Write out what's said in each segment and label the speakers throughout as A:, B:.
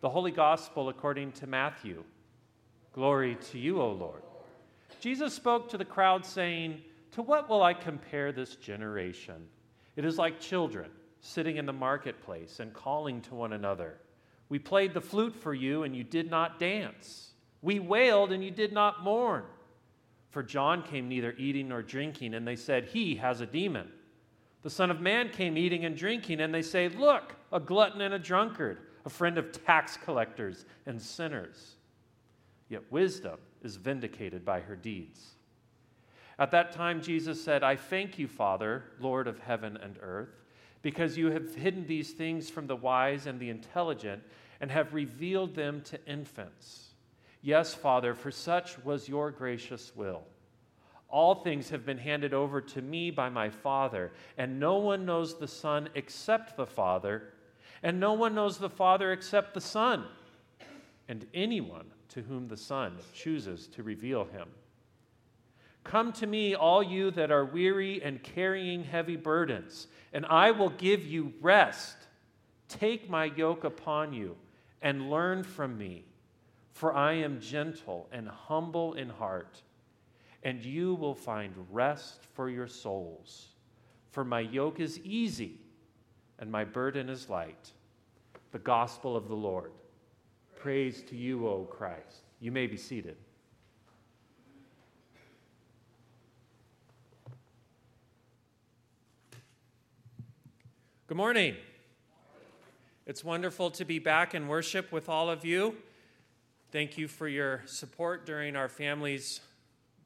A: The Holy Gospel according to Matthew. Glory to you, O Lord. Jesus spoke to the crowd, saying, To what will I compare this generation? It is like children sitting in the marketplace and calling to one another. We played the flute for you, and you did not dance. We wailed, and you did not mourn. For John came neither eating nor drinking, and they said, He has a demon. The Son of Man came eating and drinking, and they say, Look, a glutton and a drunkard, a friend of tax collectors and sinners. Yet wisdom is vindicated by her deeds. At that time, Jesus said, I thank you, Father, Lord of heaven and earth, because you have hidden these things from the wise and the intelligent and have revealed them to infants. Yes, Father, for such was your gracious will. All things have been handed over to me by my Father, and no one knows the Son except the Father, and no one knows the Father except the Son, and anyone to whom the Son chooses to reveal him. Come to me, all you that are weary and carrying heavy burdens, and I will give you rest. Take my yoke upon you and learn from me, for I am gentle and humble in heart and you will find rest for your souls. For my yoke is easy and my burden is light. The gospel of the Lord. Praise to you, O Christ. You may be seated. Good morning. It's wonderful to be back in worship with all of you. Thank you for your support during our family's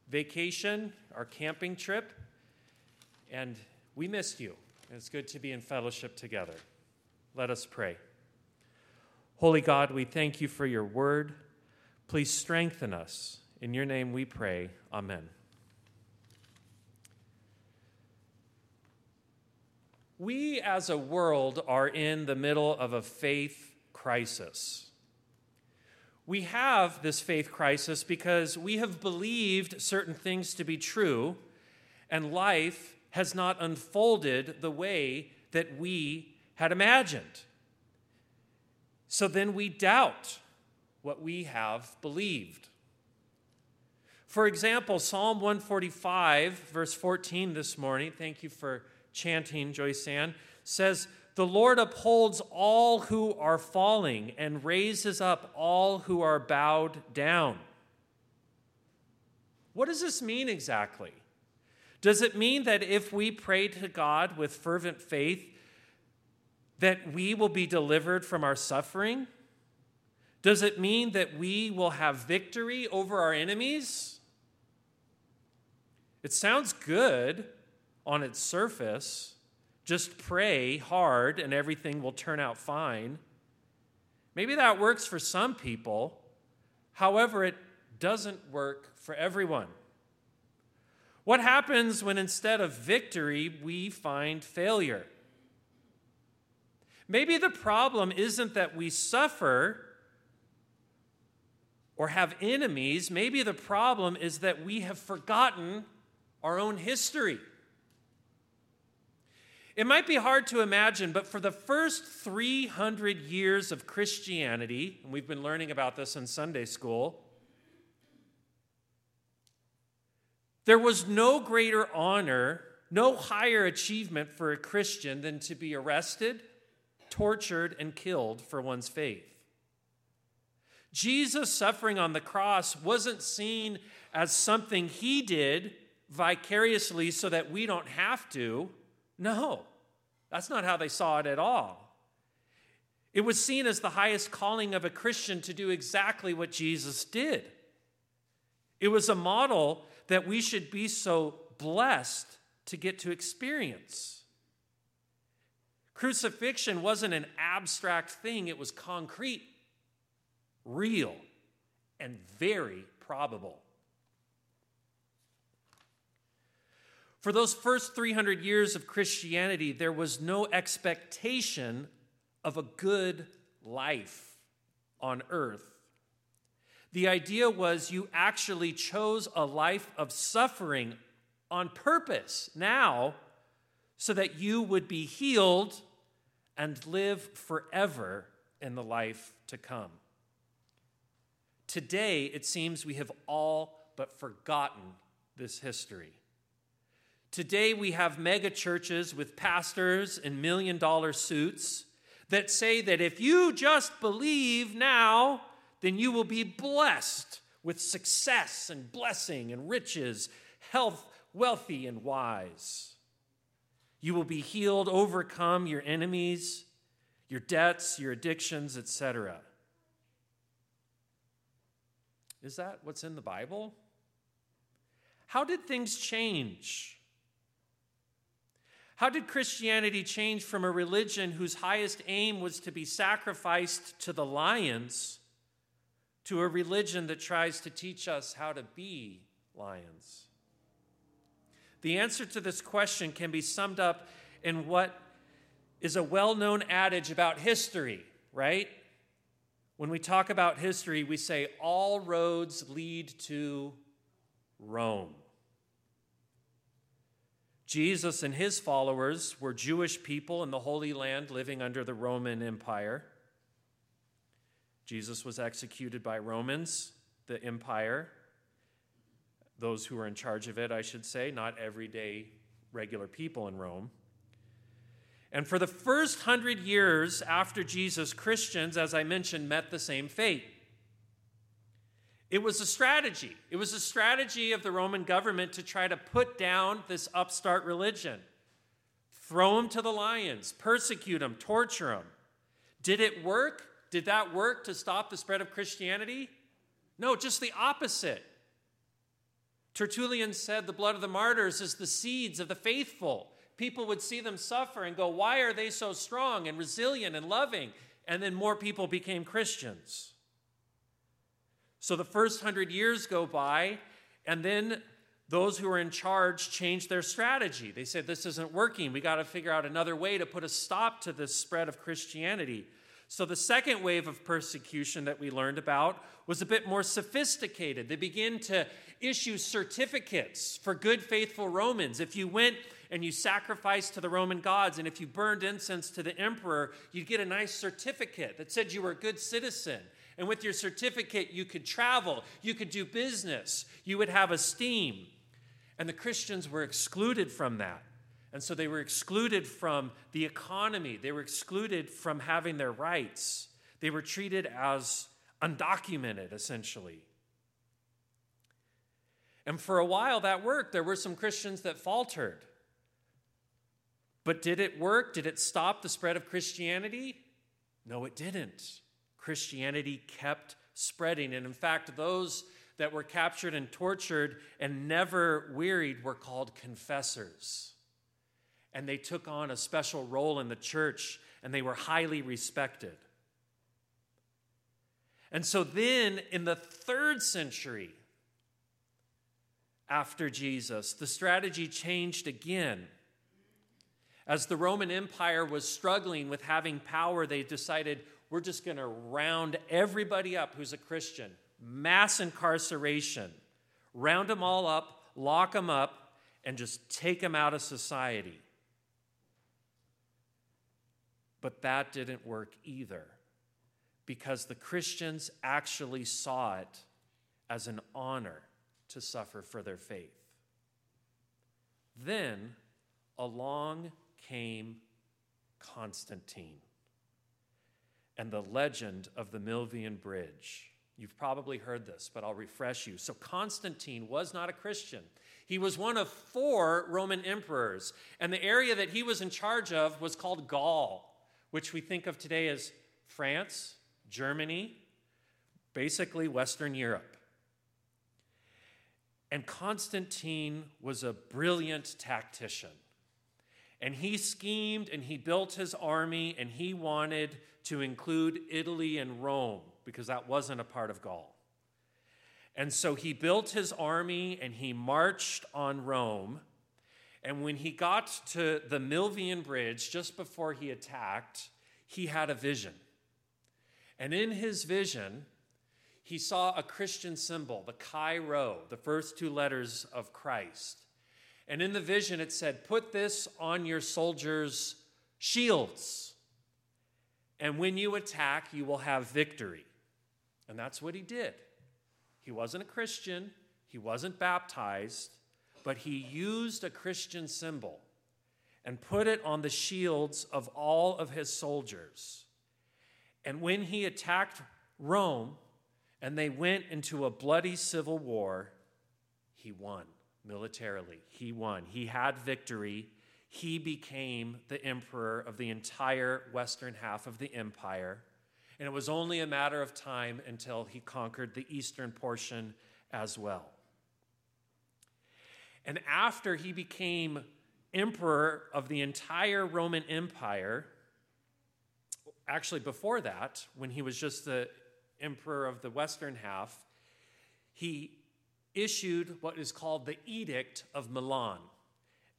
A: vacation, our camping trip, and we missed you. It's good to be in fellowship together. Let us pray. Holy God, we thank you for your word. Please strengthen us. In your name we pray. Amen. We as a world are in the middle of a faith crisis. We have this faith crisis because we have believed certain things to be true, and life has not unfolded the way that we had imagined. So then we doubt what we have believed. For example, Psalm 145, verse 14 this morning, thank you for chanting, Joyce Ann, says, the Lord upholds all who are falling and raises up all who are bowed down. What does this mean exactly? Does it mean that if we pray to God with fervent faith, that we will be delivered from our suffering? Does it mean that we will have victory over our enemies? It sounds good on its surface. Just pray hard and everything will turn out fine. Maybe that works for some people. However, it doesn't work for everyone. What happens when instead of victory, we find failure? Maybe the problem isn't that we suffer or have enemies. Maybe the problem is that we have forgotten our own history. It might be hard to imagine, but for the first 300 years of Christianity, and we've been learning about this in Sunday school, there was no greater honor, no higher achievement for a Christian than to be arrested, tortured, and killed for one's faith. Jesus' suffering on the cross wasn't seen as something he did vicariously so that we don't have to. No, that's not how they saw it at all. It was seen as the highest calling of a Christian to do exactly what Jesus did. It was a model that we should be so blessed to get to experience. Crucifixion wasn't an abstract thing, it was concrete, real, and very probable. For those first 300 years of Christianity, there was no expectation of a good life on earth. The idea was you actually chose a life of suffering on purpose now so that you would be healed and live forever in the life to come. Today, it seems we have all but forgotten this history. Today, we have mega churches with pastors in million dollar suits that say that if you just believe now, then you will be blessed with success and blessing and riches, health, wealthy and wise. You will be healed, overcome your enemies, your debts, your addictions, etc. Is that what's in the Bible? How did things change? How did Christianity change from a religion whose highest aim was to be sacrificed to the lions to a religion that tries to teach us how to be lions? The answer to this question can be summed up in what is a well known adage about history, right? When we talk about history, we say all roads lead to Rome. Jesus and his followers were Jewish people in the Holy Land living under the Roman Empire. Jesus was executed by Romans, the empire, those who were in charge of it, I should say, not everyday regular people in Rome. And for the first hundred years after Jesus, Christians, as I mentioned, met the same fate. It was a strategy. It was a strategy of the Roman government to try to put down this upstart religion, throw them to the lions, persecute them, torture them. Did it work? Did that work to stop the spread of Christianity? No, just the opposite. Tertullian said the blood of the martyrs is the seeds of the faithful. People would see them suffer and go, Why are they so strong and resilient and loving? And then more people became Christians. So the first hundred years go by, and then those who are in charge change their strategy. They said, This isn't working. We got to figure out another way to put a stop to this spread of Christianity. So, the second wave of persecution that we learned about was a bit more sophisticated. They began to issue certificates for good, faithful Romans. If you went and you sacrificed to the Roman gods, and if you burned incense to the emperor, you'd get a nice certificate that said you were a good citizen. And with your certificate, you could travel, you could do business, you would have esteem. And the Christians were excluded from that. And so they were excluded from the economy, they were excluded from having their rights. They were treated as undocumented, essentially. And for a while that worked. There were some Christians that faltered. But did it work? Did it stop the spread of Christianity? No, it didn't. Christianity kept spreading. And in fact, those that were captured and tortured and never wearied were called confessors. And they took on a special role in the church and they were highly respected. And so then in the third century after Jesus, the strategy changed again. As the Roman Empire was struggling with having power, they decided we're just going to round everybody up who's a Christian, mass incarceration, round them all up, lock them up, and just take them out of society. But that didn't work either because the Christians actually saw it as an honor to suffer for their faith. Then along came Constantine and the legend of the Milvian Bridge. You've probably heard this, but I'll refresh you. So, Constantine was not a Christian. He was one of four Roman emperors, and the area that he was in charge of was called Gaul, which we think of today as France, Germany, basically Western Europe. And Constantine was a brilliant tactician. And he schemed and he built his army and he wanted to include Italy and Rome because that wasn't a part of Gaul. And so he built his army and he marched on Rome. And when he got to the Milvian Bridge, just before he attacked, he had a vision. And in his vision, he saw a Christian symbol, the Chi Rho, the first two letters of Christ. And in the vision, it said, Put this on your soldiers' shields. and when you attack, you will have victory. And that's what he did. He wasn't a Christian, he wasn't baptized, but he used a Christian symbol and put it on the shields of all of his soldiers. And when he attacked Rome and they went into a bloody civil war, he won militarily. He won. He had victory he became the emperor of the entire western half of the empire. And it was only a matter of time until he conquered the eastern portion as well. And after he became emperor of the entire Roman Empire, actually, before that, when he was just the emperor of the western half, he issued what is called the Edict of Milan.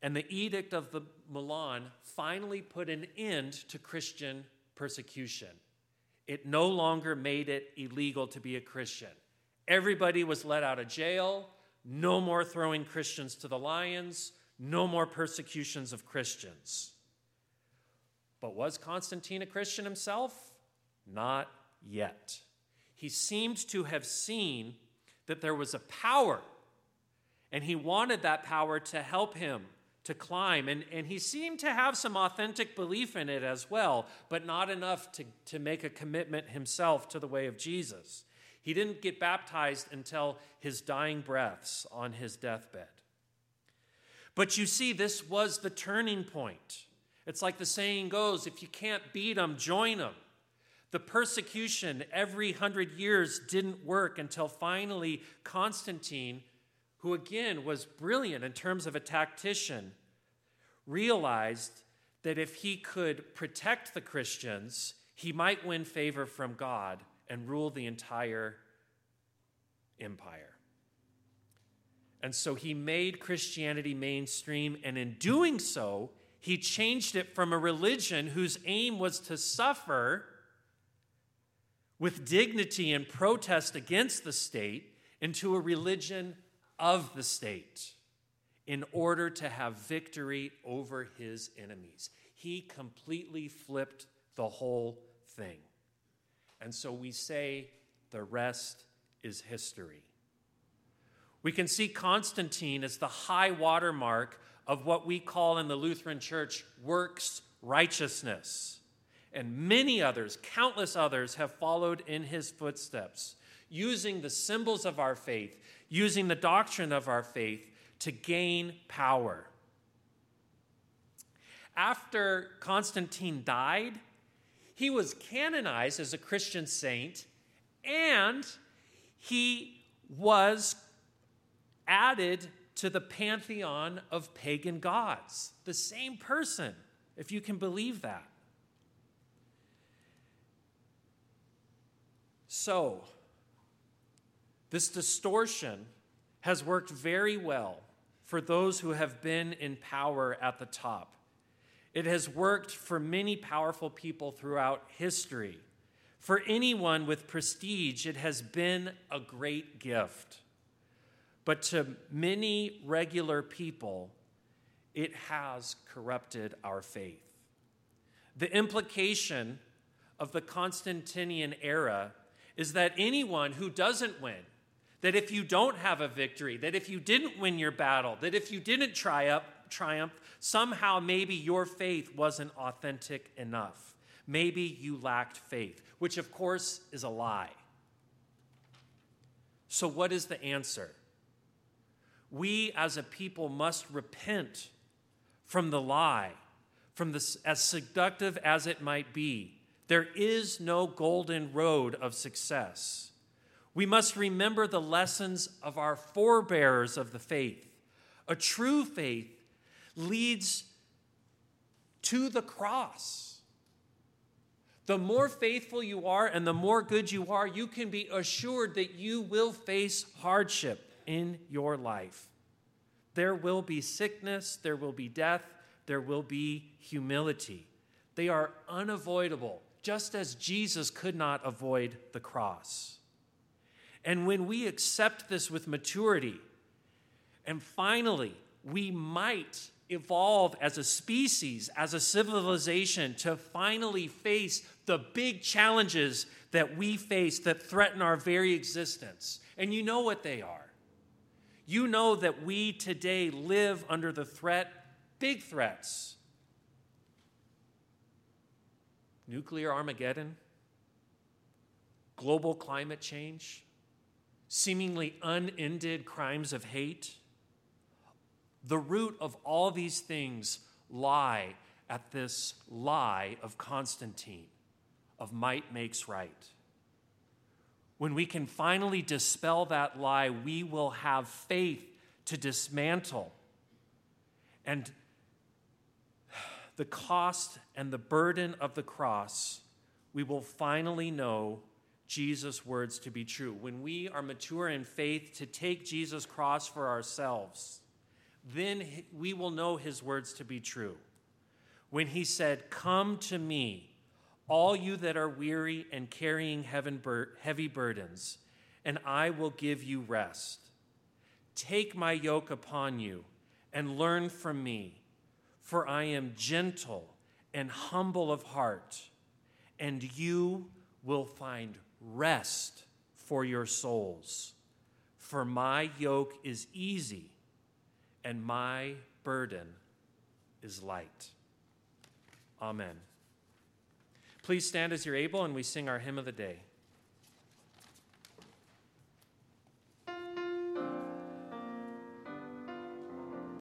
A: And the Edict of the Milan finally put an end to Christian persecution. It no longer made it illegal to be a Christian. Everybody was let out of jail, no more throwing Christians to the lions, no more persecutions of Christians. But was Constantine a Christian himself? Not yet. He seemed to have seen that there was a power, and he wanted that power to help him to climb. And, and he seemed to have some authentic belief in it as well, but not enough to, to make a commitment himself to the way of Jesus. He didn't get baptized until his dying breaths on his deathbed. But you see, this was the turning point. It's like the saying goes if you can't beat them, join them. The persecution every hundred years didn't work until finally Constantine who again was brilliant in terms of a tactician, realized that if he could protect the Christians, he might win favor from God and rule the entire empire. And so he made Christianity mainstream, and in doing so, he changed it from a religion whose aim was to suffer with dignity and protest against the state into a religion of the state in order to have victory over his enemies. He completely flipped the whole thing. And so we say the rest is history. We can see Constantine as the high watermark of what we call in the Lutheran Church works righteousness. And many others, countless others, have followed in his footsteps, using the symbols of our faith, using the doctrine of our faith to gain power. After Constantine died, he was canonized as a Christian saint and he was added to the pantheon of pagan gods. The same person, if you can believe that. So, this distortion has worked very well for those who have been in power at the top. It has worked for many powerful people throughout history. For anyone with prestige, it has been a great gift. But to many regular people, it has corrupted our faith. The implication of the Constantinian era is that anyone who doesn't win, that if you don't have a victory, that if you didn't win your battle, that if you didn't triumph, triumph, somehow maybe your faith wasn't authentic enough. Maybe you lacked faith, which of course is a lie. So, what is the answer? We as a people must repent from the lie, from this, as seductive as it might be. There is no golden road of success. We must remember the lessons of our forebears of the faith. A true faith leads to the cross. The more faithful you are and the more good you are, you can be assured that you will face hardship in your life. There will be sickness, there will be death, there will be humility. They are unavoidable, just as Jesus could not avoid the cross. And when we accept this with maturity, and finally, we might, evolve as a species, as a civilization, to finally face the big challenges that we face that threaten our very existence. And you know what they are. You know that we today live under the threat, big threats. Nuclear Armageddon, global climate change, seemingly unended crimes of hate the root of all these things lie at this lie of Constantine of might makes right. When we can finally dispel that lie, we will have faith to dismantle. And the cost and the burden of the cross, we will finally know Jesus' words to be true. When we are mature in faith to take Jesus' cross for ourselves, then we will know his words to be true. When he said, Come to me, all you that are weary and carrying heavy burdens, and I will give you rest. Take my yoke upon you and learn from me, for I am gentle and humble of heart, and you will find rest for your souls. For my yoke is easy and my burden is light. Amen. Please stand as you're able, and we sing our hymn of the day.